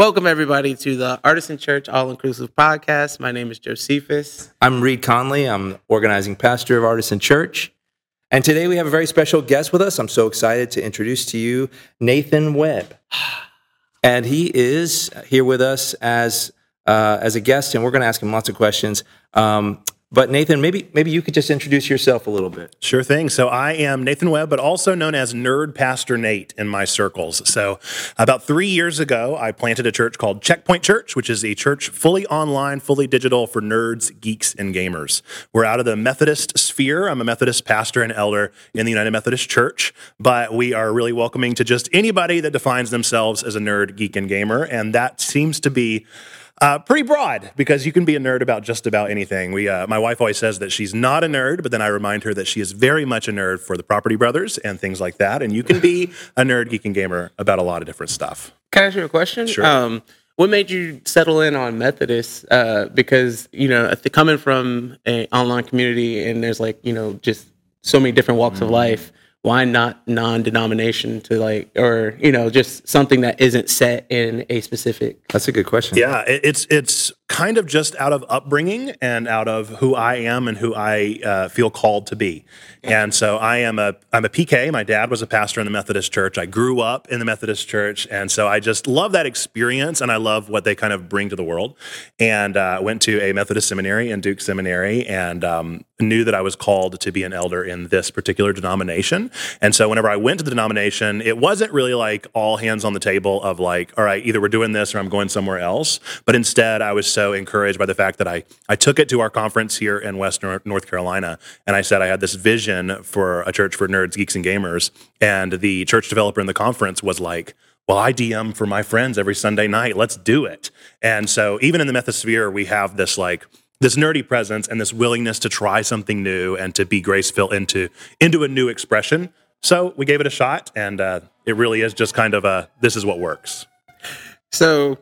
Welcome, everybody, to the Artisan Church All Inclusive Podcast. My name is Josephus. I'm Reed Conley. I'm organizing pastor of Artisan Church. And today we have a very special guest with us. I'm so excited to introduce to you Nathan Webb. And he is here with us as, uh, as a guest, and we're going to ask him lots of questions. Um, but Nathan, maybe maybe you could just introduce yourself a little bit. Sure thing. So I am Nathan Webb, but also known as Nerd Pastor Nate in my circles. So about three years ago, I planted a church called Checkpoint Church, which is a church fully online, fully digital for nerds, geeks, and gamers. We're out of the Methodist sphere. I'm a Methodist pastor and elder in the United Methodist Church, but we are really welcoming to just anybody that defines themselves as a nerd, geek, and gamer, and that seems to be uh, pretty broad because you can be a nerd about just about anything. We, uh, my wife always says that she's not a nerd, but then I remind her that she is very much a nerd for the Property Brothers and things like that. And you can be a nerd, geek, and gamer about a lot of different stuff. Can I ask you a question? Sure. Um, what made you settle in on Methodist? Uh, because you know, coming from an online community, and there's like you know just so many different walks mm. of life why not non-denomination to like or you know just something that isn't set in a specific that's a good question yeah it's it's kind of just out of upbringing and out of who I am and who I uh, feel called to be. And so I am a I'm a PK. My dad was a pastor in the Methodist Church. I grew up in the Methodist Church, and so I just love that experience, and I love what they kind of bring to the world. And uh, went to a Methodist seminary and Duke Seminary, and um, knew that I was called to be an elder in this particular denomination. And so whenever I went to the denomination, it wasn't really like all hands on the table of like, all right, either we're doing this or I'm going somewhere else. But instead, I was so encouraged by the fact that I, I took it to our conference here in West North Carolina. And I said I had this vision for a church for nerds, geeks, and gamers. And the church developer in the conference was like, well, I DM for my friends every Sunday night. Let's do it. And so even in the Methosphere, we have this like, this nerdy presence and this willingness to try something new and to be grace filled into into a new expression. So we gave it a shot, and uh, it really is just kind of a this is what works. So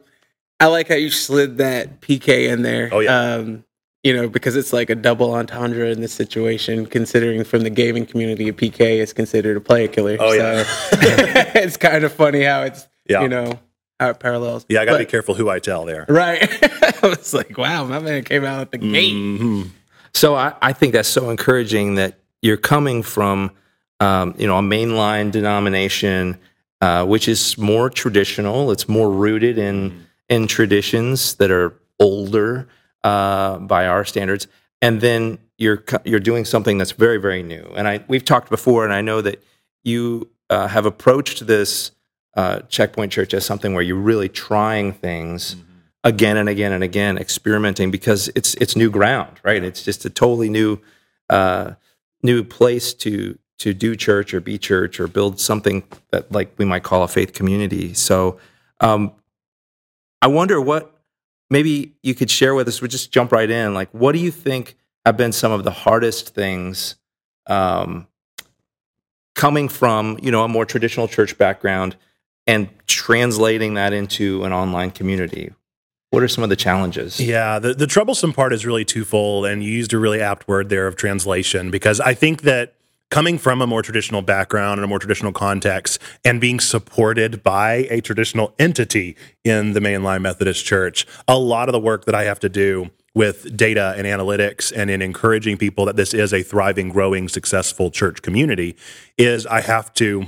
I like how you slid that PK in there. Oh yeah. Um, you know, because it's like a double entendre in this situation, considering from the gaming community, a PK is considered a player killer. Oh yeah. it's kind of funny how it's yeah. you know how it parallels. Yeah, I got to be careful who I tell there. Right. I was like, wow, my man came out at the gate. Mm-hmm. So I, I think that's so encouraging that you're coming from, um, you know, a mainline denomination, uh, which is more traditional. It's more rooted in. Mm in traditions that are older uh, by our standards, and then you're you're doing something that's very very new. And I we've talked before, and I know that you uh, have approached this uh, checkpoint church as something where you're really trying things mm-hmm. again and again and again, experimenting because it's it's new ground, right? It's just a totally new uh, new place to to do church or be church or build something that like we might call a faith community. So um, I wonder what maybe you could share with us. We just jump right in. Like, what do you think have been some of the hardest things um, coming from you know a more traditional church background and translating that into an online community? What are some of the challenges? Yeah, the, the troublesome part is really twofold, and you used a really apt word there of translation because I think that coming from a more traditional background and a more traditional context and being supported by a traditional entity in the mainline Methodist Church, a lot of the work that I have to do with data and analytics and in encouraging people that this is a thriving, growing, successful church community is I have to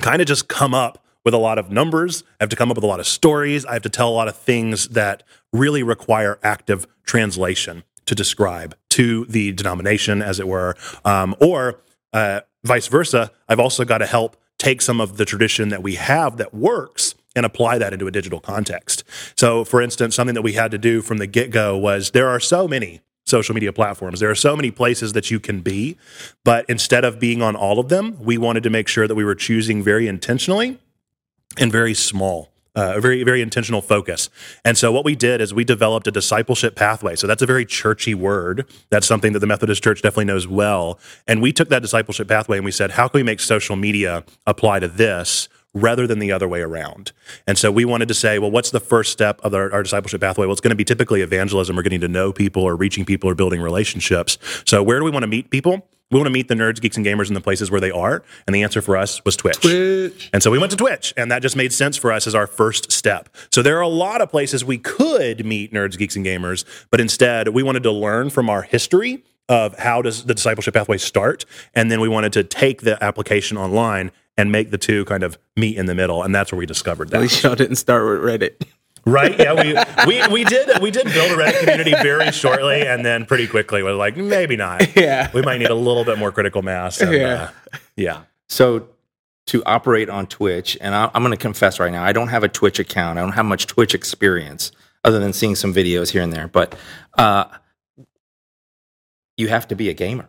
kind of just come up with a lot of numbers. I have to come up with a lot of stories. I have to tell a lot of things that really require active translation to describe to the denomination, as it were, um, or uh, vice versa, I've also got to help take some of the tradition that we have that works and apply that into a digital context. So, for instance, something that we had to do from the get go was there are so many social media platforms. There are so many places that you can be, but instead of being on all of them, we wanted to make sure that we were choosing very intentionally and very small uh, a very very intentional focus. And so what we did is we developed a discipleship pathway. So that's a very churchy word. That's something that the Methodist Church definitely knows well. And we took that discipleship pathway and we said, how can we make social media apply to this? rather than the other way around. And so we wanted to say, well, what's the first step of our, our, discipleship pathway? Well, it's going to be typically evangelism or getting to know people or reaching people or building relationships. So where do we want to meet people? We want to meet the nerds, geeks, and gamers in the places where they are. And the answer for us was Twitch. Twitch. And so we went to Twitch, and that just made sense for us as our first step. So there are a lot of places we could meet nerds, geeks, and gamers, but instead we wanted to learn from our history of how does the discipleship pathway start, and then we wanted to take the application online and make the two kind of meet in the middle, and that's where we discovered that. At least y'all didn't start with Reddit. Right? Yeah, we, we we did we did build a Reddit community very shortly, and then pretty quickly we're like, maybe not. Yeah. we might need a little bit more critical mass. and, Yeah. uh, yeah. So to operate on Twitch, and I, I'm going to confess right now, I don't have a Twitch account. I don't have much Twitch experience other than seeing some videos here and there. But uh, you have to be a gamer.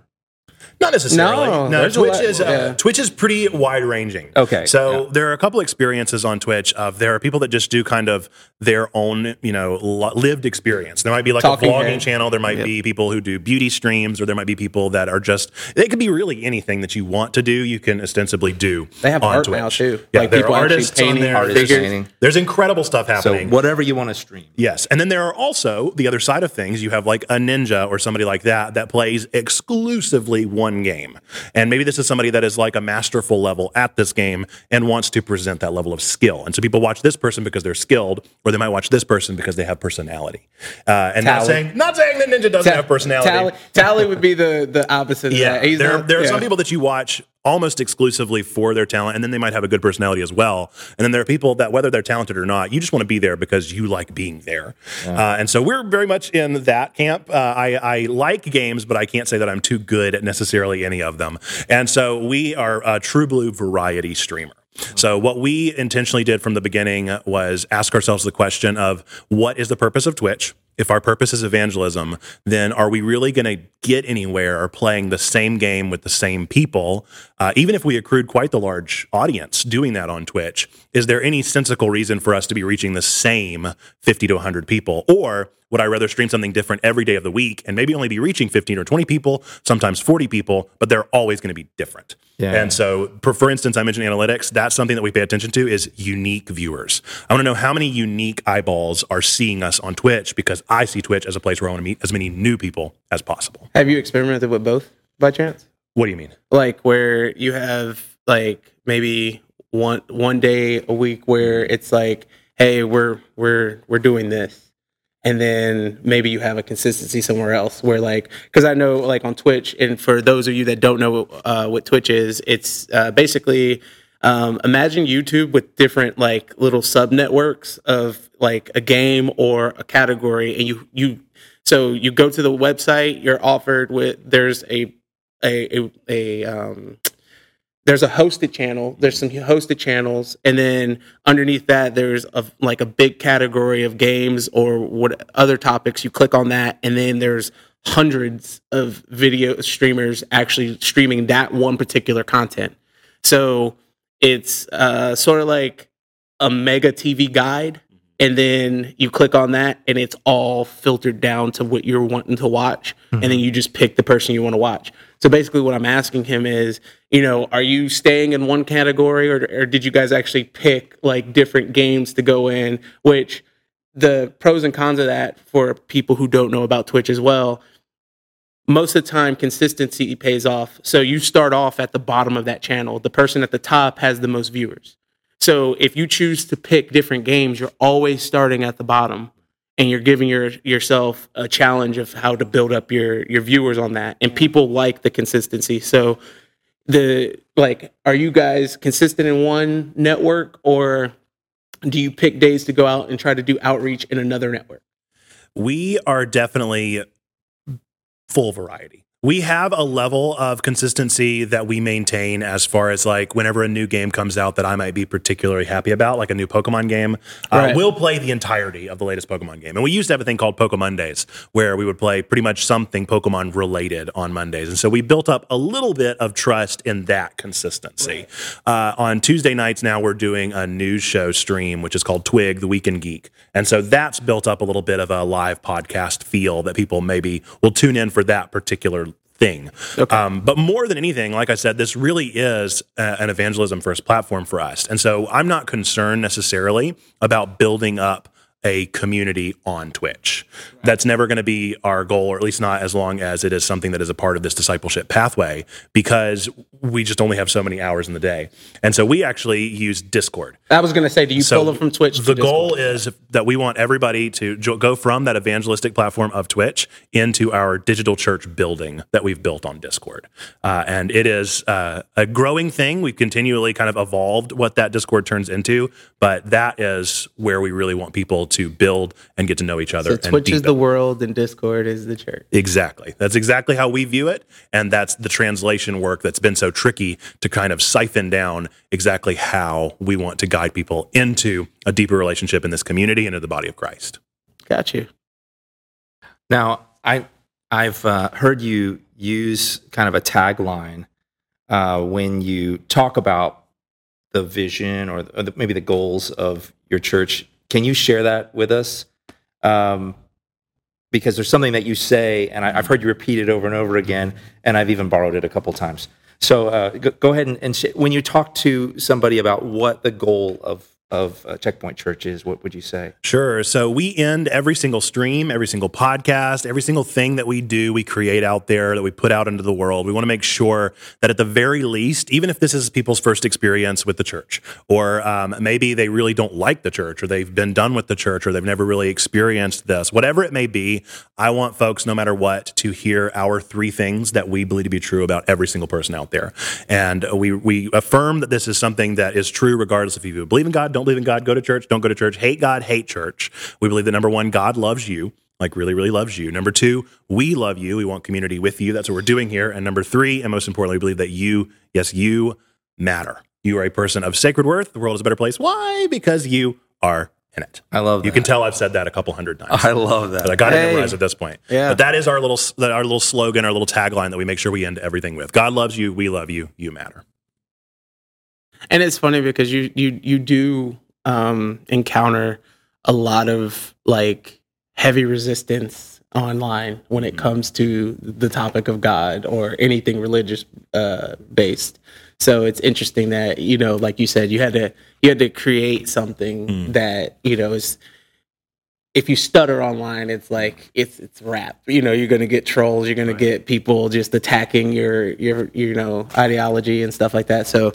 Not necessarily. No, No, there's Twitch lot- is uh, yeah. Twitch is pretty wide ranging. Okay, so yeah. there are a couple experiences on Twitch of there are people that just do kind of their own, you know, lived experience. There might be like Talking a vlogging head. channel. There might Yep. be people who do beauty streams, or there might be people that are just. It could be really anything that you want to do. You can ostensibly do. They have on art Twitch. now, too. Yeah, Like, there people are actually artists on painting there. Artists There's- painting. There's incredible stuff happening. So happening. whatever you want to stream. Yes. And then there are also the other side of things. You have like a ninja or somebody like that that plays exclusively one game. And maybe this is somebody that is like a masterful level at this game and wants to present that level of skill. And so people watch this person because they're skilled, or they might watch this person because they have personality. Uh, and not saying not saying that ninja doesn't have personality. Tally, Tally would be the the opposite. Yeah. There, there are yeah. some people that you watch almost exclusively for their talent, and then they might have a good personality as well. And then there are people that, whether they're talented or not, you just want to be there because you like being there. Uh, and so we're very much in that camp. Uh, I, I like games, but I can't say that I'm too good at necessarily any of them. And so we are a true blue variety streamer. So, what we intentionally did from the beginning was ask ourselves the question of what is the purpose of Twitch? If our purpose is evangelism, then are we really going to get anywhere or playing the same game with the same people? Uh, even if we accrued quite the large audience doing that on Twitch, is there any sensical reason for us to be reaching the same 50 to 100 people? Or would I rather stream something different every day of the week and maybe only be reaching 15 or 20 people, sometimes 40 people, but they're always going to be different? Yeah. And so, for, for instance, I mentioned analytics. That's something that we pay attention to is unique viewers. I want to know how many unique eyeballs are seeing us on Twitch because I see Twitch as a place where I want to meet as many new people as possible. Have you experimented with both by chance? What do you mean? Like where you have like maybe one one day a week where it's like, hey, we're we're we're doing this. And then maybe you have a consistency somewhere else where like because I know like on Twitch and for those of you that don't know uh, what Twitch is, it's uh, basically um, imagine YouTube with different like little sub networks of like a game or a category, and you you so you go to the website, you're offered with there's a a a, a um, there's a hosted channel there's some hosted channels and then underneath that there's a like a big category of games or what other topics you click on that and then there's hundreds of video streamers actually streaming that one particular content. So it's uh, sort of like a mega tv guide and then you click on that and it's all filtered down to what you're wanting to watch. And then mm-hmm. you just pick the person you want to watch. So basically what i'm asking him is you know are you staying in one category or, or did you guys actually pick like different games to go in? Which the pros and cons of that for people who don't know about twitch as well most of the time consistency pays off. So you start off at the bottom of that channel. The person at the top has the most viewers so if you choose to pick different games, you're always starting at the bottom and you're giving your yourself a challenge of how to build up your your viewers on that. And people like the consistency. So the like are you guys consistent in one network or do you pick days to go out and try to do outreach in another network? We are definitely full variety. We have a level of consistency that we maintain as far as like whenever a new game comes out that I might be particularly happy about, like a new Pokemon game, uh, we'll play the entirety of the latest Pokemon game. And we used to have a thing called Pokemon Mondays where we would play pretty much something Pokemon related on Mondays. And so we built up a little bit of trust in that consistency. Uh, on Tuesday nights now, we're doing a news show stream, which is called Twig, the Week in Geek. And so that's built up a little bit of a live podcast feel that people maybe will tune in for that particular thing. Um, but more than anything, like I said, this really is uh, an evangelism first platform for us. And so I'm not concerned necessarily about building up a community on Twitch. That's never going to be our goal, or at least not as long as it is something that is a part of this discipleship pathway, because we just only have so many hours in the day. And so we actually use Discord. I was gonna say, do you So pull it from Twitch? The goal is that we want everybody to jo- go from that evangelistic platform of Twitch into our digital church building that we've built on Discord. Uh, and it is uh, a growing thing. We've continually kind of evolved what that Discord turns into, but that is where we really want people to build and get to know each other. So and Twitch is the world, and Discord is the church. Exactly. That's exactly how we view it. And that's the translation work that's been so tricky to kind of siphon down exactly how we want to guide people into a deeper relationship in this community and in the body of Christ. Got you. Now, I I've uh, heard you use kind of a tagline uh, when you talk about the vision or, or the, maybe the goals of your church. Can you share that with us? Um, because there's something that you say, and I, I've heard you repeat it over and over again, and I've even borrowed it a couple times. So uh, go, go ahead and, and sh- when you talk to somebody about what the goal of of uh, Checkpoint Church is, what would you say? Sure. So we end every single stream, every single podcast, every single thing that we do, we create out there, that we put out into the world. We want to make sure that at the very least, even if this is people's first experience with the church, or um, maybe they really don't like the church, or they've been done with the church, or they've never really experienced this, whatever it may be, I want folks, no matter what, to hear our three things that we believe to be true about every single person out there. And we, we affirm that this is something that is true regardless if you believe in God, don't believe in God, go to church, don't go to church, hate God, hate church. We believe that number one, God loves you, like really, really loves you. Number two, we love you. We want community with you. That's what we're doing here. And number three, and most importantly, we believe that you, yes, you matter. You are a person of sacred worth. The world is a better place. Why? Because you are in it. I love that. You can tell I've said that a couple hundred times. I love that. But I got to Hey. memorize at this point. Yeah. But that is our little our little slogan, our little tagline that we make sure we end everything with. God loves you. We love you. You matter. And it's funny because you you you do um, encounter a lot of like heavy resistance online when it comes to the topic of God or anything religious uh, based. So it's interesting that you know, like you said, you had to you had to create something that you know is. If you stutter online, it's like it's it's rap. You know, you're gonna get trolls. You're gonna get people just attacking your your you know ideology and stuff like that. So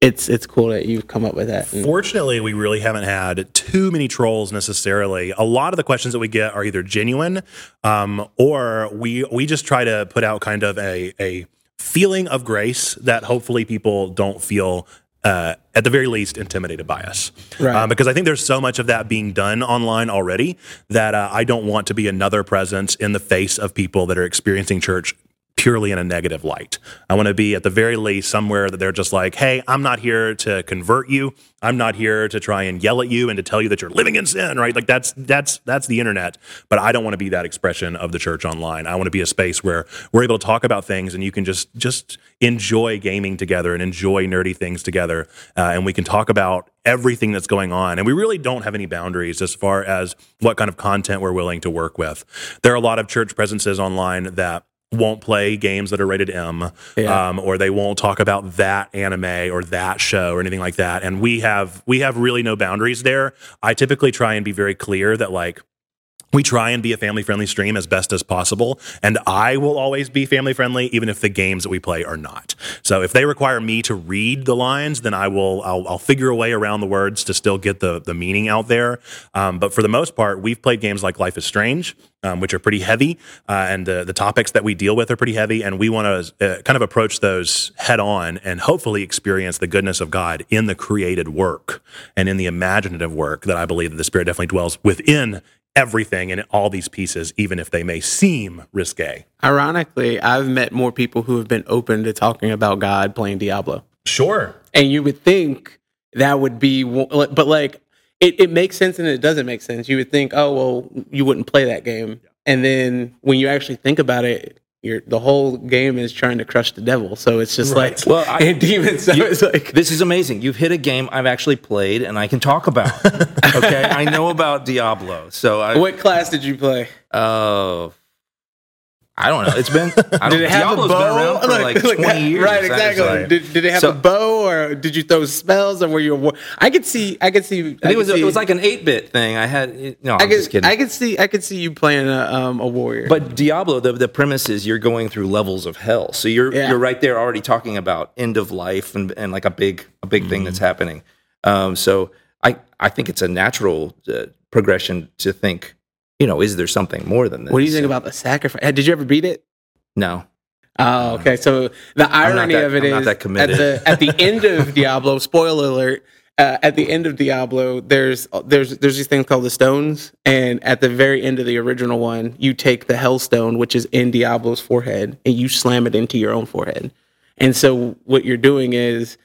it's it's cool that you've come up with that. Fortunately, we really haven't had too many trolls necessarily. A lot of the questions that we get are either genuine, um, or we we just try to put out kind of a a feeling of grace that hopefully people don't feel. Uh, at the very least, intimidated by us, Right. Um, because I think there's so much of that being done online already that uh, I don't want to be another presence in the face of people that are experiencing church purely in a negative light. I want to be at the very least somewhere that they're just like, hey, I'm not here to convert you. I'm not here to try and yell at you and to tell you that you're living in sin, right? Like that's that's that's the internet. But I don't want to be that expression of the church online. I want to be a space where we're able to talk about things and you can just just enjoy gaming together and enjoy nerdy things together, uh, and we can talk about everything that's going on. And we really don't have any boundaries as far as what kind of content we're willing to work with. There are a lot of church presences online that won't play games that are rated M, Yeah. um, or they won't talk about that anime or that show or anything like that. And we have we have really no boundaries there. I typically try and be very clear that like we try and be a family friendly stream as best as possible. And I will always be family friendly, even if the games that we play are not. So if they require me to read the lines, then I will, I'll, I'll figure a way around the words to still get the, the meaning out there. Um, but for the most part, we've played games like Life is Strange, um, which are pretty heavy. Uh, and the, the topics that we deal with are pretty heavy. And we want to uh, kind of approach those head on and hopefully experience the goodness of God in the created work and in the imaginative work that I believe that the Spirit definitely dwells within everything and all these pieces, even if they may seem risque. Ironically, I've met more people who have been open to talking about God playing Diablo. Sure. And you would think that would be, but like, it, it makes sense and it doesn't make sense. You would think, oh, well, you wouldn't play that game. And then when you actually think about it, you're, the whole game is trying to crush the devil. So it's just like, Well, I- and demons. So it's like, This is amazing. You've hit a game I've actually played and I can talk about. okay, I know about Diablo. So I what class did you play? oh I don't know. It's been. I don't, Did it have Diablo's a bow? been around for like, twenty years. Right, exactly. Did, did it have So- a bow, or did you throw spells, or were you? A war- I could see. I could see. I it was see, it was like an eight bit thing. I had no. I'm I just could. kidding. I could see. I could see you playing a um a warrior. But Diablo, the, the premise is you're going through levels of hell. So you're Yeah. you're right there already talking about end of life and, and like a big a big thing that's Mm-hmm. happening. Um, so I I think it's a natural uh, progression to think, you know, is there something more than this? what do you think about the sacrifice? Did you ever beat it? No, Oh, okay. So the irony that- of it I'm not that committed. at the at the end of Diablo. Spoiler alert. Uh, at the end of Diablo, there's there's there's these things called the stones, and at the very end of the original one, you take the Hellstone, which is in Diablo's forehead, and you slam it into your own forehead. And so what you're doing is,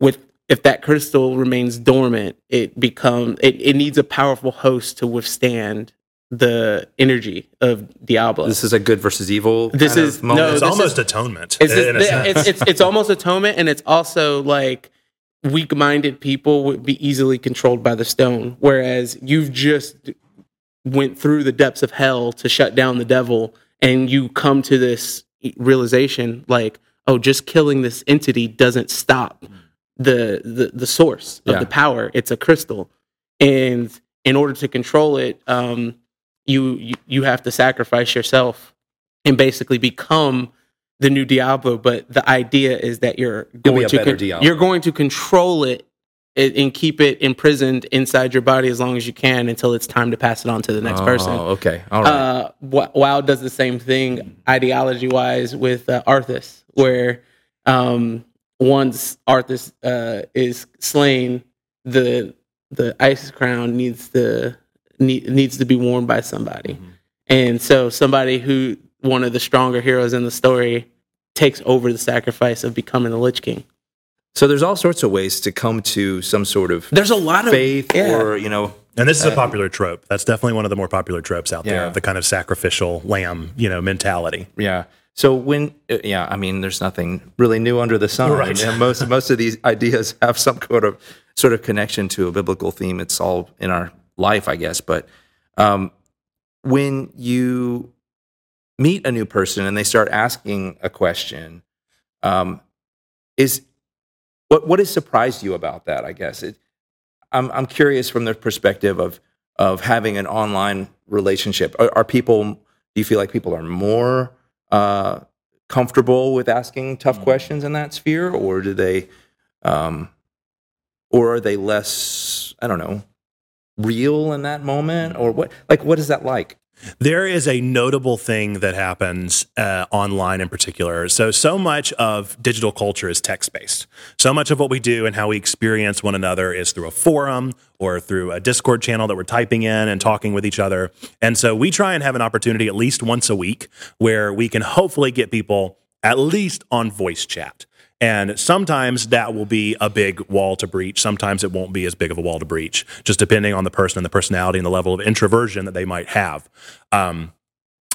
with if that crystal remains dormant, it becomes it, it needs a powerful host to withstand the energy of Diablo. this is a good versus evil. This kind is- of moment. no, It's this almost is- atonement. It's, in a it's, it's, it's, it's almost atonement, and it's also like weak-minded people would be easily controlled by the stone, whereas you've just went through the depths of hell to shut down the devil, and you come to this realization, like, oh, just killing this entity doesn't stop the the, the source of Yeah. the power. It's a crystal, and in order to control it, um, you you, have to sacrifice yourself and basically become the new Diablo. But the idea is that you're going a to con- Diablo. you're going to control it and, keep it imprisoned inside your body as long as you can until it's time to pass it on to the next person. Oh, okay, all right. Uh, WoW does the same thing ideology wise with uh, Arthas, where um, once Arthas uh, is slain, the the ice crown needs to need, needs to be worn by somebody, and so somebody who one of the stronger heroes in the story takes over the sacrifice of becoming the Lich King. so there's all sorts of ways to come to some sort of There's a lot of faith, yeah. or you know, And this is a popular trope. That's definitely one of the more popular tropes out there, the kind of sacrificial lamb, you know, mentality. Yeah. So when, uh, yeah, I mean, there's nothing really new under the sun. Right. And most most of these ideas have some sort of sort of connection to a biblical theme. It's all in our life, I guess. But um, when you meet a new person and they start asking a question, um, is what what has surprised you about that? I guess it, I'm I'm curious from the perspective of of having an online relationship. Are, are people? Do you feel like people are more uh, comfortable with asking tough questions in that sphere, or do they, um, or are they less? I don't know, real in that moment, or what? Like, what is that like? There is a notable thing that happens uh, online in particular. So, so much of digital culture is text based. So much of what we do and how we experience one another is through a forum or through a Discord channel that we're typing in and talking with each other. And so, we try and have an opportunity at least once a week where we can hopefully get people at least on voice chat. And sometimes that will be a big wall to breach. Sometimes it won't be as big of a wall to breach, just depending on the person and the personality and the level of introversion that they might have. Um,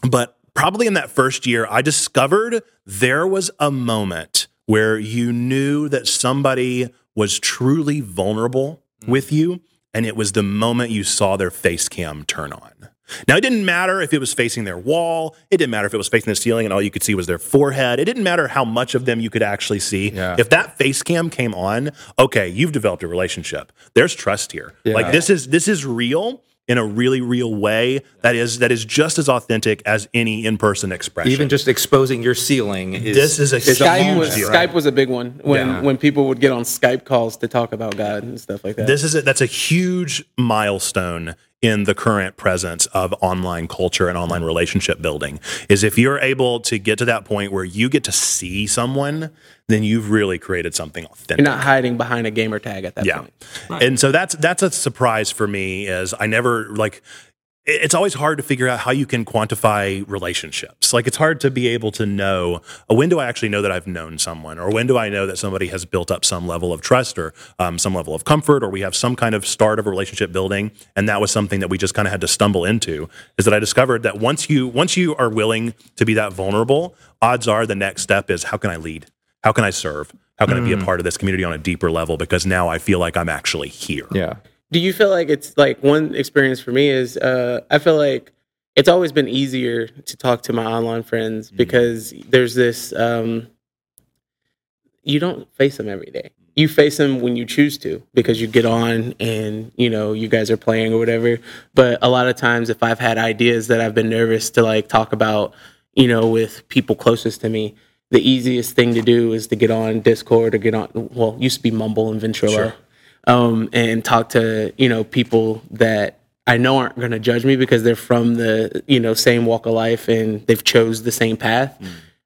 but probably in that first year, I discovered there was a moment where you knew that somebody was truly vulnerable with you. And it was the moment you saw their face cam turn on. Now, it didn't matter if it was facing their wall. It didn't matter if it was facing the ceiling and all you could see was their forehead. It didn't matter how much of them you could actually see. Yeah. If that face cam came on, okay, you've developed a relationship. There's trust here. Like this is this is real in a really real way that is that is just as authentic as any in-person expression. Even just exposing your ceiling is This is a Skype huge was deal. Skype was a big one when Yeah. when people would get on Skype calls to talk about God and stuff like that. This is a, that's a huge milestone in the current presence of online culture and online relationship building. Is if you're able to get to that point where you get to see someone, then you've really created something authentic. You're not hiding behind a gamer tag at that yeah point. and so that's that's a surprise for me is i never like it- it's always hard to figure out how you can quantify relationships. Like it's hard to be able to know uh, when do i actually know that i've known someone? Or when do i know that somebody has built up some level of trust or um, some level of comfort? Or we have some kind of start of a relationship building and that was something that we just kind of had to stumble into is that i discovered that once you once you are willing to be that vulnerable odds are the next step is how can i lead? How can i serve? How can i be a part of this community on a deeper level? Because now i feel like i'm actually here. Yeah. Do you feel like it's like one experience for me is uh, I feel like it's always been easier to talk to my online friends Mm-hmm. because there's this um, you don't face them every day. You face them when you choose to because you get on and you know you guys are playing or whatever. But a lot of times if i've had ideas that i've been nervous to like talk about you know with people closest to me the easiest thing to do is to get on discord or get on well used to be mumble and ventrilo um, and talk to you know people that I know aren't going to judge me because they're from the you know same walk of life and they've chose the same path.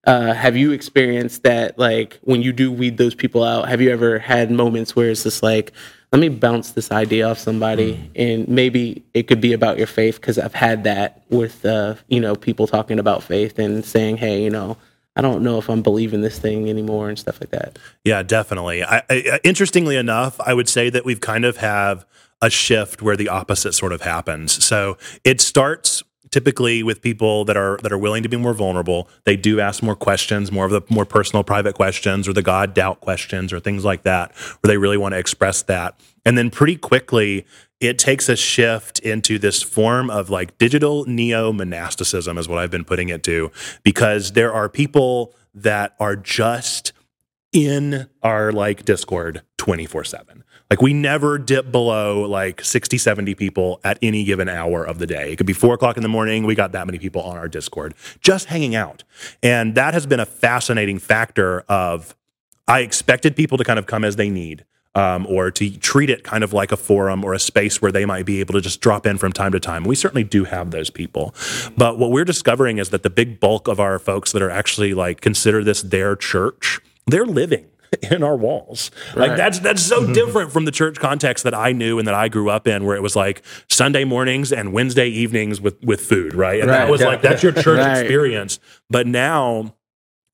Uh, have you experienced that like when you do weed those people out? Have you ever had moments where it's just like, let me bounce this idea off somebody and maybe it could be about your faith because I've had that with uh, you know people talking about faith and saying, hey, you know. I don't know if I'm believing this thing anymore and stuff like that. Yeah, definitely. I, I, interestingly enough, I would say that we've kind of have a shift where the opposite sort of happens. So it starts typically with people that are that are willing to be more vulnerable. They do ask more questions, more of the more personal, private questions, or the God doubt questions, or things like that, where they really want to express that. And then pretty quickly, it takes a shift into this form of like digital neo monasticism, is what I've been putting it to, because there are people that are just in our like Discord 24 7. Like we never dip below like 60, 70 people at any given hour of the day. It could be four o'clock in the morning. We got that many people on our Discord just hanging out. And that has been a fascinating factor of I expected people to kind of come as they need. Um, or to treat it kind of like a forum or a space where they might be able to just drop in from time to time. We certainly do have those people. But what we're discovering is that the big bulk of our folks that are actually like consider this their church, they're living in our walls. Like that's that's so different from the church context that I knew and that I grew up in where it was like Sunday mornings and Wednesday evenings with with food, right? And that Right. was like that's your church Right. experience. But now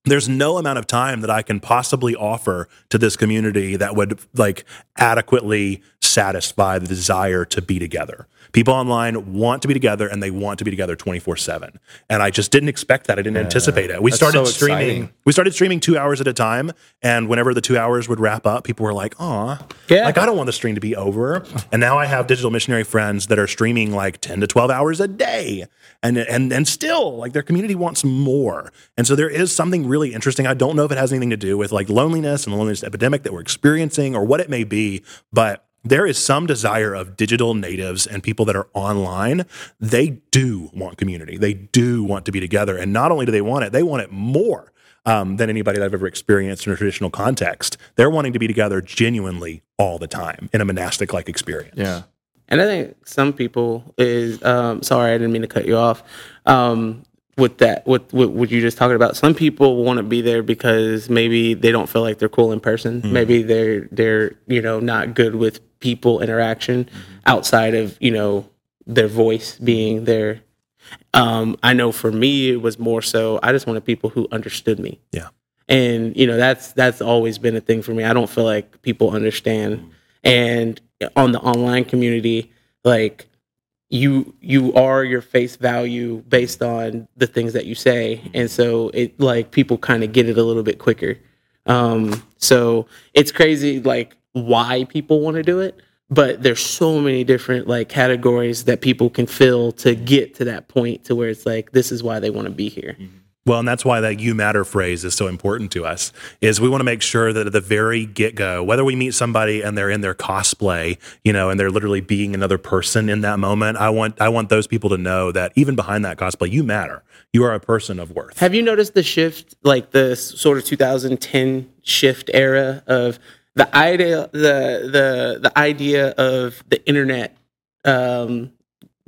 there's no amount of time that I can possibly offer to this community that would like adequately satisfy the desire to be together. People online want to be together and they want to be together 24/7. And I just didn't expect that. I didn't anticipate it. We started so streaming. exciting. We started streaming 2 hours at a time and whenever the 2 hours would wrap up, people were like, "Aw, Yeah. like I don't want the stream to be over." And now I have digital missionary friends that are streaming like 10 to 12 hours a day. And and and still like their community wants more. And so there is something really interesting. I don't know if it has anything to do with like loneliness and the loneliness epidemic that we're experiencing or what it may be, but there is some desire of digital natives and people that are online. They do want community. They do want to be together. And not only do they want it, they want it more um, than anybody that I've ever experienced in a traditional context. They're wanting to be together genuinely all the time in a monastic like experience. Yeah. And I think some people is um, sorry, I didn't mean to cut you off. Um, with that, with, with what you just talking about, some people want to be there because maybe they don't feel like they're cool in person. Maybe they're they're you know not good with people interaction outside of you know their voice being there. Um, I know for me, it was more so I just wanted people who understood me. Yeah. and you know that's that's always been a thing for me. I don't feel like people understand. And on the online community like you you are your face value based on the things that you say. And so it like people kind of get it a little bit quicker. Um so it's crazy like why people want to do it but there's so many different like categories that people can fill to get to that point to where it's like this is why they want to be here mm-hmm. Well, and that's why that "you matter" phrase is so important to us. Is we want to make sure that at the very get go, whether we meet somebody and they're in their cosplay, you know, and they're literally being another person in that moment, I want I want those people to know that even behind that cosplay, you matter. You are a person of worth. Have you noticed the shift, like the sort of 2010 shift era of the idea, the the the idea of the internet um,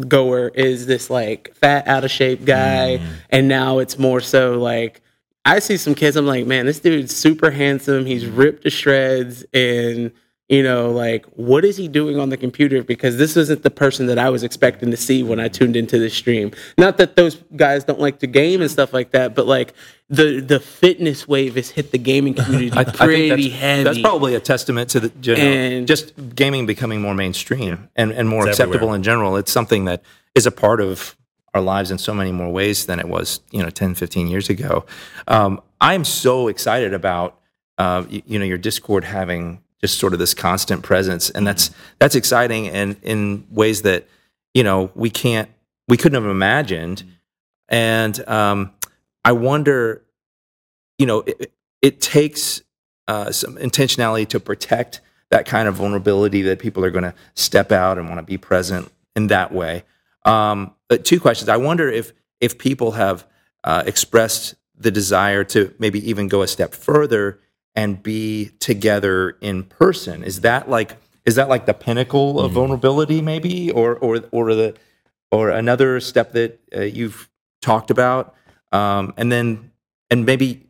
goer is this like fat, out of shape guy, and now it's more so like I see some kids. I'm like, man, this dude's super handsome. He's ripped to shreds, and you know, like, what is he doing on the computer? Because this isn't the person that I was expecting to see when I tuned into the stream. Not that those guys don't like to game and stuff like that, but like the the fitness wave has hit the gaming community I, I pretty think that's, heavy. that's probably a testament to the you know, And- just gaming becoming more mainstream and, and more acceptable everywhere. in general. It's something that is a part of our lives in so many more ways than it was, you know, 10, 15 years ago. Um, I'm so excited about, uh, you, you know, your Discord having just sort of this constant presence, and that's that's exciting, and in ways that you know we can't we couldn't have imagined. And um, I wonder, you know, it, it takes uh, some intentionality to protect that kind of vulnerability that people are going to step out and want to be present in that way. Um, but two questions. I wonder if if people have uh, expressed the desire to maybe even go a step further and be together in person. Is that like is that like the pinnacle of vulnerability, maybe, or or or the or another step that uh, you've talked about? Um, and then and maybe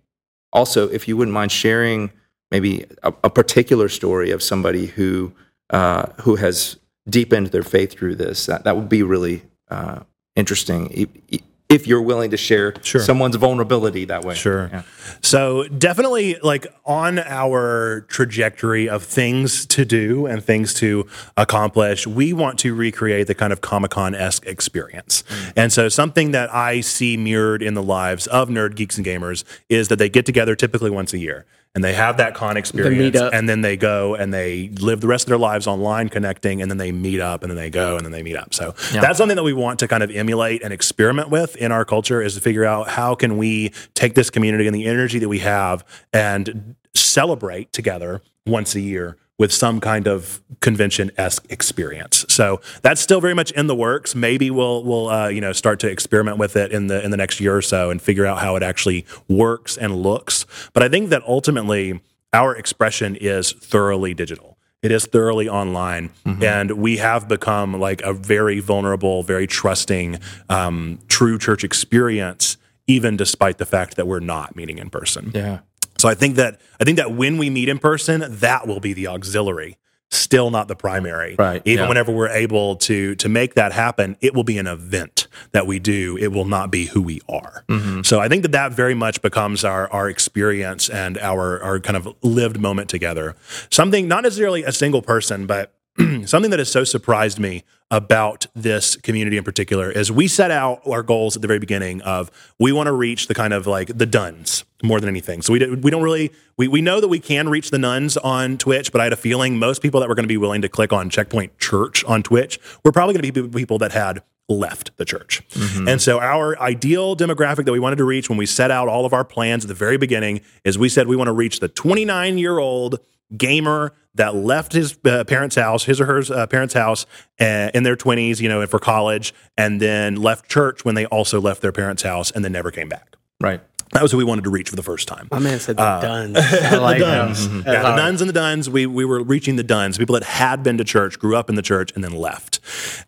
also, if you wouldn't mind sharing maybe a, a particular story of somebody who uh, who has deepened their faith through this, that that would be really uh, interesting. i- i- If you're willing to share Sure. someone's vulnerability that way, Sure. Yeah. So definitely like on our trajectory of things to do and things to accomplish, we want to recreate the kind of Comic Con esque experience. Mm. And so something that I see mirrored in the lives of nerd geeks and gamers is that they get together typically once a year and they have that con experience and then they go and they live the rest of their lives online connecting and then they meet up and then they go and then they meet up. So that's something that we want to kind of emulate and experiment with in our culture is to figure out how can we take this community and the energy that we have and celebrate together once a year with some kind of convention esque experience. So that's still very much in the works. Maybe we'll we'll uh, you know start to experiment with it in the in the next year or so and figure out how it actually works and looks. But I think that ultimately our expression is thoroughly digital. It is thoroughly online, and we have become like a very vulnerable, very trusting, um, true church experience, even despite the fact that we're not meeting in person. Yeah. So I think that I think that when we meet in person, that will be the auxiliary, still not the primary. Right, Even yeah. whenever we're able to to make that happen, it will be an event that we do. It will not be who we are. Mm-hmm. So I think that that very much becomes our our experience and our our kind of lived moment together. Something not necessarily a single person, but something that has so surprised me about this community in particular is we set out our goals at the very beginning of we want to reach the kind of like the dones more than anything. So we don't, we don't really we, we know that we can reach the nones on Twitch, but I had a feeling most people that were going to be willing to click on Checkpoint Church on Twitch were probably going to be people that had left the church. Mm-hmm. And so our ideal demographic that we wanted to reach when we set out all of our plans at the very beginning is we said we want to reach the 29 year old gamer that left his uh, parents' house, his or her uh, parents' house uh, in their 20s, you know, for college, and then left church when they also left their parents' house and then never came back. Right. That was who we wanted to reach for the first time. My man said the dones. I like Dones. them. Yeah, the nones and the dones. We we were reaching the dones, people that had been to church, grew up in the church, and then left.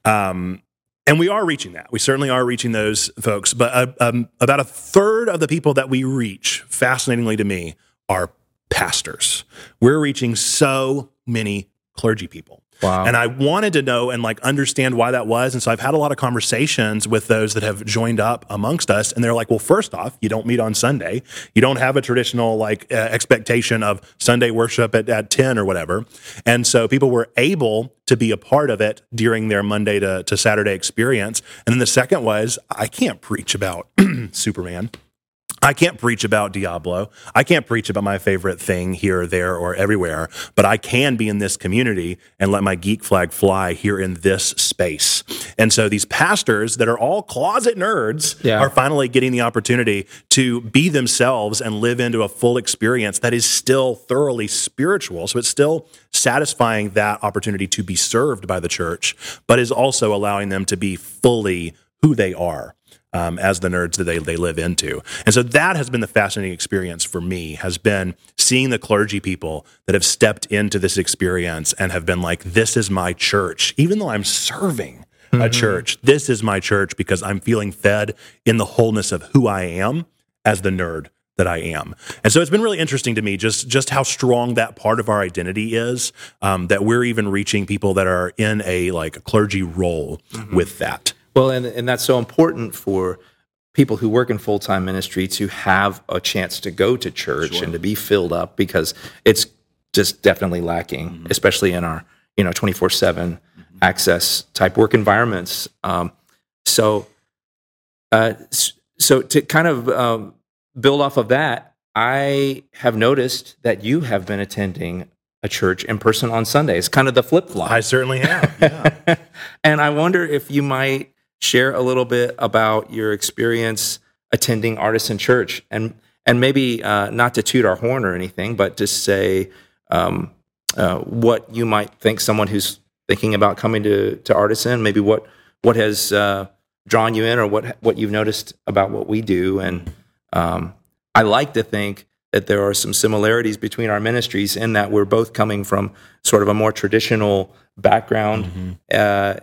Um, and we are reaching that. We certainly are reaching those folks. But uh, um, about a third of the people that we reach, fascinatingly to me, are pastors. We're reaching so many clergy people. Wow. And I wanted to know and like understand why that was. And so I've had a lot of conversations with those that have joined up amongst us. And they're like, well, first off, you don't meet on Sunday. You don't have a traditional like uh, expectation of Sunday worship at, at 10 or whatever. And so people were able to be a part of it during their Monday to, to Saturday experience. And then the second was, I can't preach about Superman. I can't preach about Diablo. I can't preach about my favorite thing here, or there, or everywhere, but I can be in this community and let my geek flag fly here in this space. And so these pastors that are all closet nerds Yeah. are finally getting the opportunity to be themselves and live into a full experience that is still thoroughly spiritual. So it's still satisfying that opportunity to be served by the church, but is also allowing them to be fully who they are um, as the nerds that they, they live into. And so that has been the fascinating experience for me, has been seeing the clergy people that have stepped into this experience and have been like, this is my church, even though I'm serving a church. This is my church because I'm feeling fed in the wholeness of who I am as the nerd that I am. And so it's been really interesting to me just just how strong that part of our identity is. Um, that we're even reaching people that are in a like clergy role with that. Well, and, and that's so important for people who work in full time ministry to have a chance to go to church and to be filled up because it's just definitely lacking, especially in our you know twenty four seven access type work environments. Um, so, uh, so to kind of um, build off of that, I have noticed that you have been attending a church in person on Sundays, kind of the flip flop. I certainly have. Yeah. and I wonder if you might share a little bit about your experience attending Artisan Church, and and maybe uh, not to toot our horn or anything, but to say um, uh, what you might think someone who's thinking about coming to to Artisan, maybe what what has uh, drawn you in, or what what you've noticed about what we do, and um, I like to think that there are some similarities between our ministries in that we're both coming from sort of a more traditional background uh,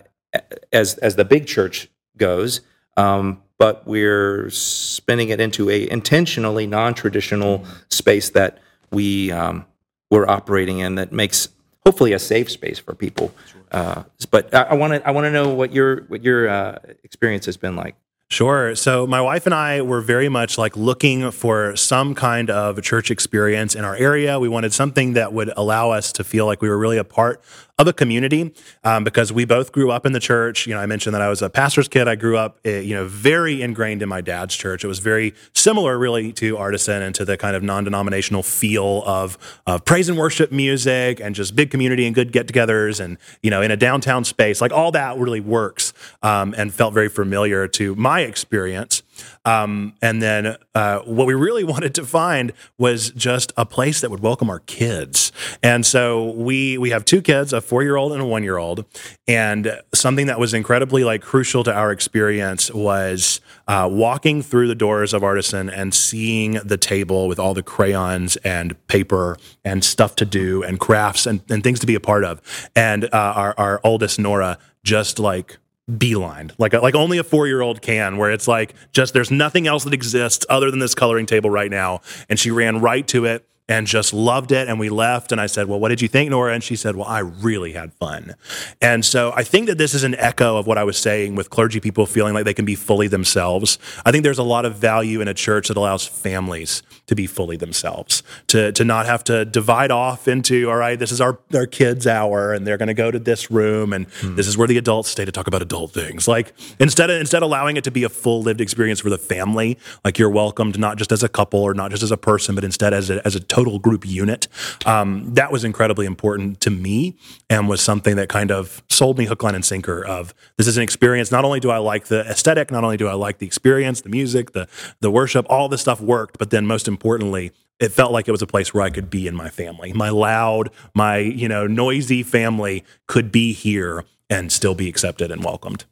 as as the big church goes, um, but we're spinning it into a intentionally non-traditional space that we um, we're operating in that makes hopefully a safe space for people. Uh, but I want to I want to know what your what your uh, experience has been like. Sure. So my wife and I were very much like looking for some kind of church experience in our area. We wanted something that would allow us to feel like we were really a part of a community um, because we both grew up in the church. You know, I mentioned that I was a pastor's kid. I grew up, uh, you know, very ingrained in my dad's church. It was very similar, really, to Artisan and to the kind of non-denominational feel of of praise and worship music and just big community and good get-togethers and you know, in a downtown space. Like all that really works um, and felt very familiar to my experience. Um, and then uh, what we really wanted to find was just a place that would welcome our kids. And so we we have two kids, a four year old and a one year old. And something that was incredibly like crucial to our experience was uh, walking through the doors of Artisan and seeing the table with all the crayons and paper and stuff to do and crafts and, and things to be a part of. And uh, our, our oldest Nora just like beeline. Like like only a four year old can where it's like just there's nothing else that exists other than this coloring table right now. And she ran right to it and just loved it. And we left and i said well what did you think nora? And she said well i really had fun. And so i think that this is an echo of what i was saying with clergy people feeling like they can be fully themselves. I think there's a lot of value in a church that allows families to be fully themselves to, to not have to divide off into all right this is our, our kids hour and they're going to go to this room and hmm. this is where the adults stay to talk about adult things. Like instead of instead of allowing it to be a full lived experience for the family like you're welcomed not just as a couple or not just as a person but instead as a, as a total group unit um, that was incredibly important to me and was something that kind of sold me hook line and sinker of this is an experience not only do i like the aesthetic not only do i like the experience the music the the worship all this stuff worked but then most importantly it felt like it was a place where I could be in my family. My loud, my, you know, noisy family could be here and still be accepted and welcomed.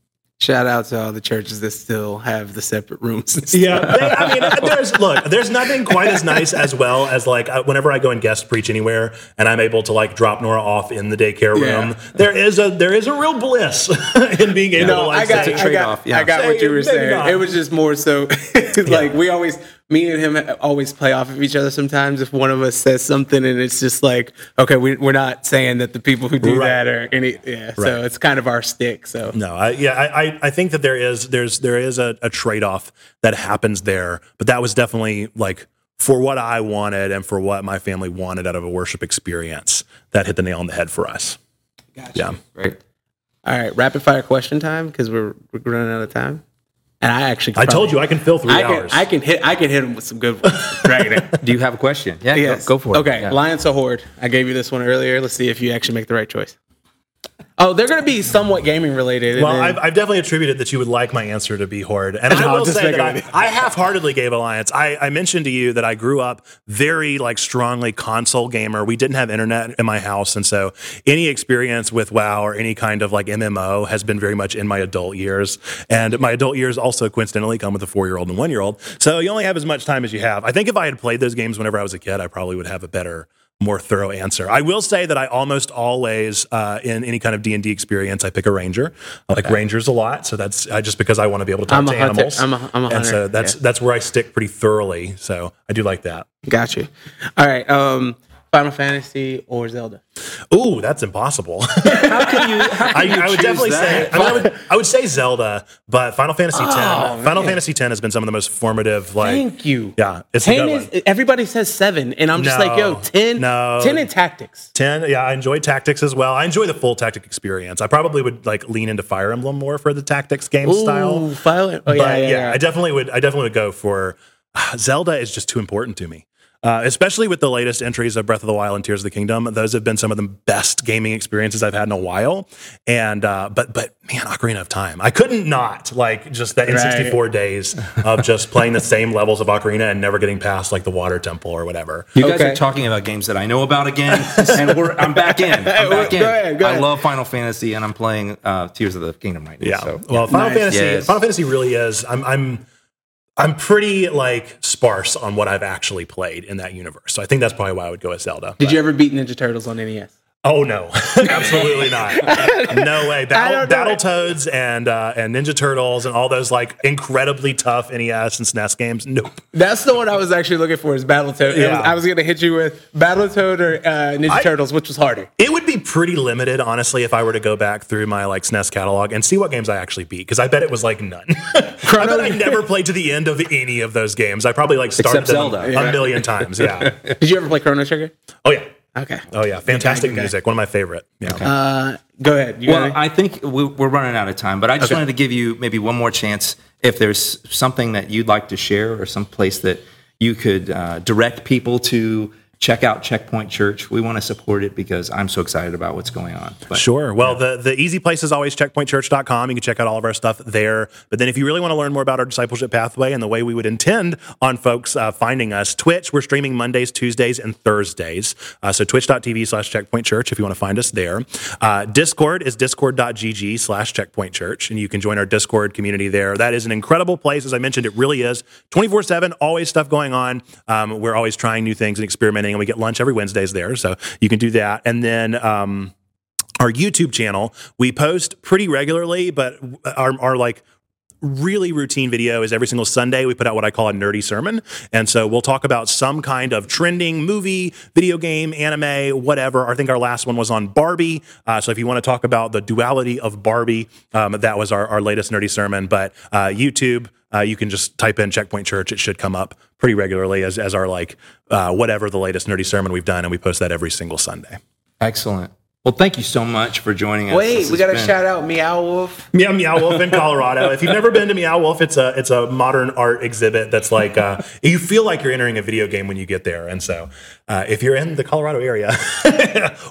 Shout out to all the churches that still have the separate rooms. and stuff. Yeah, they, I mean, there's look, there's nothing quite as nice as well as like whenever I go and guest preach anywhere, and I'm able to like drop Nora off in the daycare room. Yeah. There is a there is a real bliss in being able to No, like I got, say- a I got, trade-off, yeah. I got what you were saying. not. It was just more so like we always, me and him always play off of each other. Sometimes if one of us says something and it's just like, okay, we, we're not saying that the people who do Right. that are any, yeah. So it's kind of our stick. So No, I, yeah, I, I- I think that there is there's there is a, a trade off that happens there, but that was definitely like for what I wanted and for what my family wanted out of a worship experience. That hit the nail on the head for us. Gotcha. Yeah. Right. All right, rapid fire question time because we're, we're running out of time. And I actually, I told you I can fill three I can, hours. I can hit, I can hit him with some good ones. Dragging it. Do you have a question? Yeah, go- Yes. go, for it. Okay, Yeah. Alliance or Horde. I gave you this one earlier. Let's see if you actually make the right choice. Oh, they're going to be somewhat gaming related. Well, I've, I've definitely attributed that you would like my answer to be Horde. And I will say that I, I half-heartedly gave Alliance. I, I mentioned to you that I grew up very like strongly console gamer. We didn't have internet in my house. And so any experience with WoW or any kind of like MMO has been very much in my adult years. And my adult years also coincidentally come with a four-year-old and one-year-old. So you only have as much time as you have. I think if I had played those games whenever I was a kid, I probably would have a better more thorough answer. I will say that I almost always, uh, in any kind of D and D experience, I pick a ranger. I like rangers a lot, so that's uh, just because I want to be able to talk I'm to animals. I'm a- I'm a and so that's yeah. that's where I stick pretty thoroughly. So I do like that. got you. All right, um, Final Fantasy or Zelda? Ooh, that's impossible. How can you? How I, you I would choose definitely say? I, mean, I would I would say Zelda, but Final Fantasy X. Oh, Final man. Fantasy X has been some of the most formative. Like, Thank you. yeah, it's a Ten good is one. everybody says seven, and I'm just like, yo, ten, no. ten in tactics. 10 yeah i enjoy tactics as well i enjoy the full tactic experience i probably would like lean into fire emblem more for the tactics game style Ooh, file it. Oh but yeah, yeah, yeah, yeah. I definitely would. I definitely would go for Zelda. Is just too important to me. Uh, especially with the latest entries of Breath of the Wild and Tears of the Kingdom, those have been some of the best gaming experiences I've had in a while. And uh, but but man, Ocarina of Time, I couldn't not like just the N64 days of just playing the same levels of Ocarina and never getting past like the Water Temple or whatever. You guys Okay. are talking about games that I know about again, and we're, I'm back in. I'm back Go in. ahead, go I love Final Fantasy, and I'm playing uh, Tears of the Kingdom right now. Yeah. So, well, Final Nice. Fantasy, Yes. Final Fantasy really is. I'm, I'm, I'm pretty like sparse on what I've actually played in that universe. So I think that's probably why I would go with Zelda. Did you ever beat Ninja Turtles on NES? Oh no, absolutely not. No way. Battle, don't. Battletoads and uh, and Ninja Turtles and all those like incredibly tough NES and SNES games. Nope. That's the one I was actually looking for. Is Battletoad? It was- Yeah. I was going to hit you with Battle Battletoad or uh, Ninja I- Turtles, which was harder. It would be pretty limited, honestly, if I were to go back through my like SNES catalog and see what games I actually beat. Because I bet it was like none. I bet I never played to the end of any of those games. I probably like started Except them Zelda. a million times. Yeah. Did you ever play Chrono Trigger? Oh yeah. Okay. Oh yeah. Fantastic Okay. music. One of my favorite. Yeah. Uh, go ahead. You well, got I think we- we're running out of time, but I just wanted to give you maybe one more chance. If there's something that you'd like to share, or some place that you could uh, direct people to check out Checkpoint Church, we want to support it because I'm so excited about what's going on. But Sure. Well, the, the easy place is always checkpointchurch.com. You can check out all of our stuff there. But then if you really want to learn more about our discipleship pathway and the way we would intend on folks uh, finding us, Twitch, we're streaming Mondays, Tuesdays, and Thursdays. Uh, so twitch.tv slash checkpointchurch if you want to find us there. Uh, Discord is discord.gg slash checkpointchurch. And you can join our Discord community there. That is an incredible place. As I mentioned, it really is 24 7, always stuff going on. Um, we're always trying new things and experimenting. And we get lunch every Wednesdays there. So you can do that. And then, um, our YouTube channel, we post pretty regularly, but our, our like really routine video is every single Sunday we put out what I call a nerdy sermon. And so we'll talk about some kind of trending movie, video game, anime, whatever. I think our last one was on Barbie. Uh, so if you want to talk about the duality of Barbie, um, that was our, our latest nerdy sermon. But uh, YouTube, uh, you can just type in Checkpoint Church. It should come up pretty regularly as, as our like uh, whatever the latest nerdy sermon we've done. And we post that every single Sunday. excellent. Well, thank you so much for joining us. Wait, This we got to been- shout out Meow Wolf. Yeah, Meow Wolf in Colorado. if you've never been to Meow Wolf, it's a it's a modern art exhibit that's like uh, you feel like you're entering a video game when you get there. And so, uh, if you're in the Colorado area,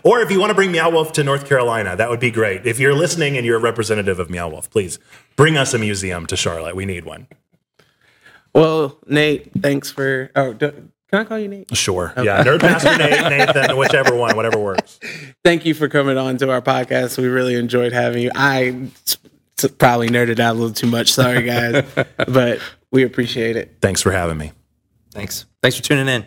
or if you want to bring Meow Wolf to North Carolina, that would be great. If you're listening and you're a representative of Meow Wolf, please bring us a museum to Charlotte. We need one. Well, Nate, thanks for. Oh, do, can I call you Nate? Sure. Yeah, Nerd Pastor Nate, Nathan, whichever one, whatever works. Thank you for coming on to our podcast. We really enjoyed having you. I probably nerded out a little too much. Sorry, guys, but we appreciate it. Thanks for having me. Thanks. Thanks for tuning in.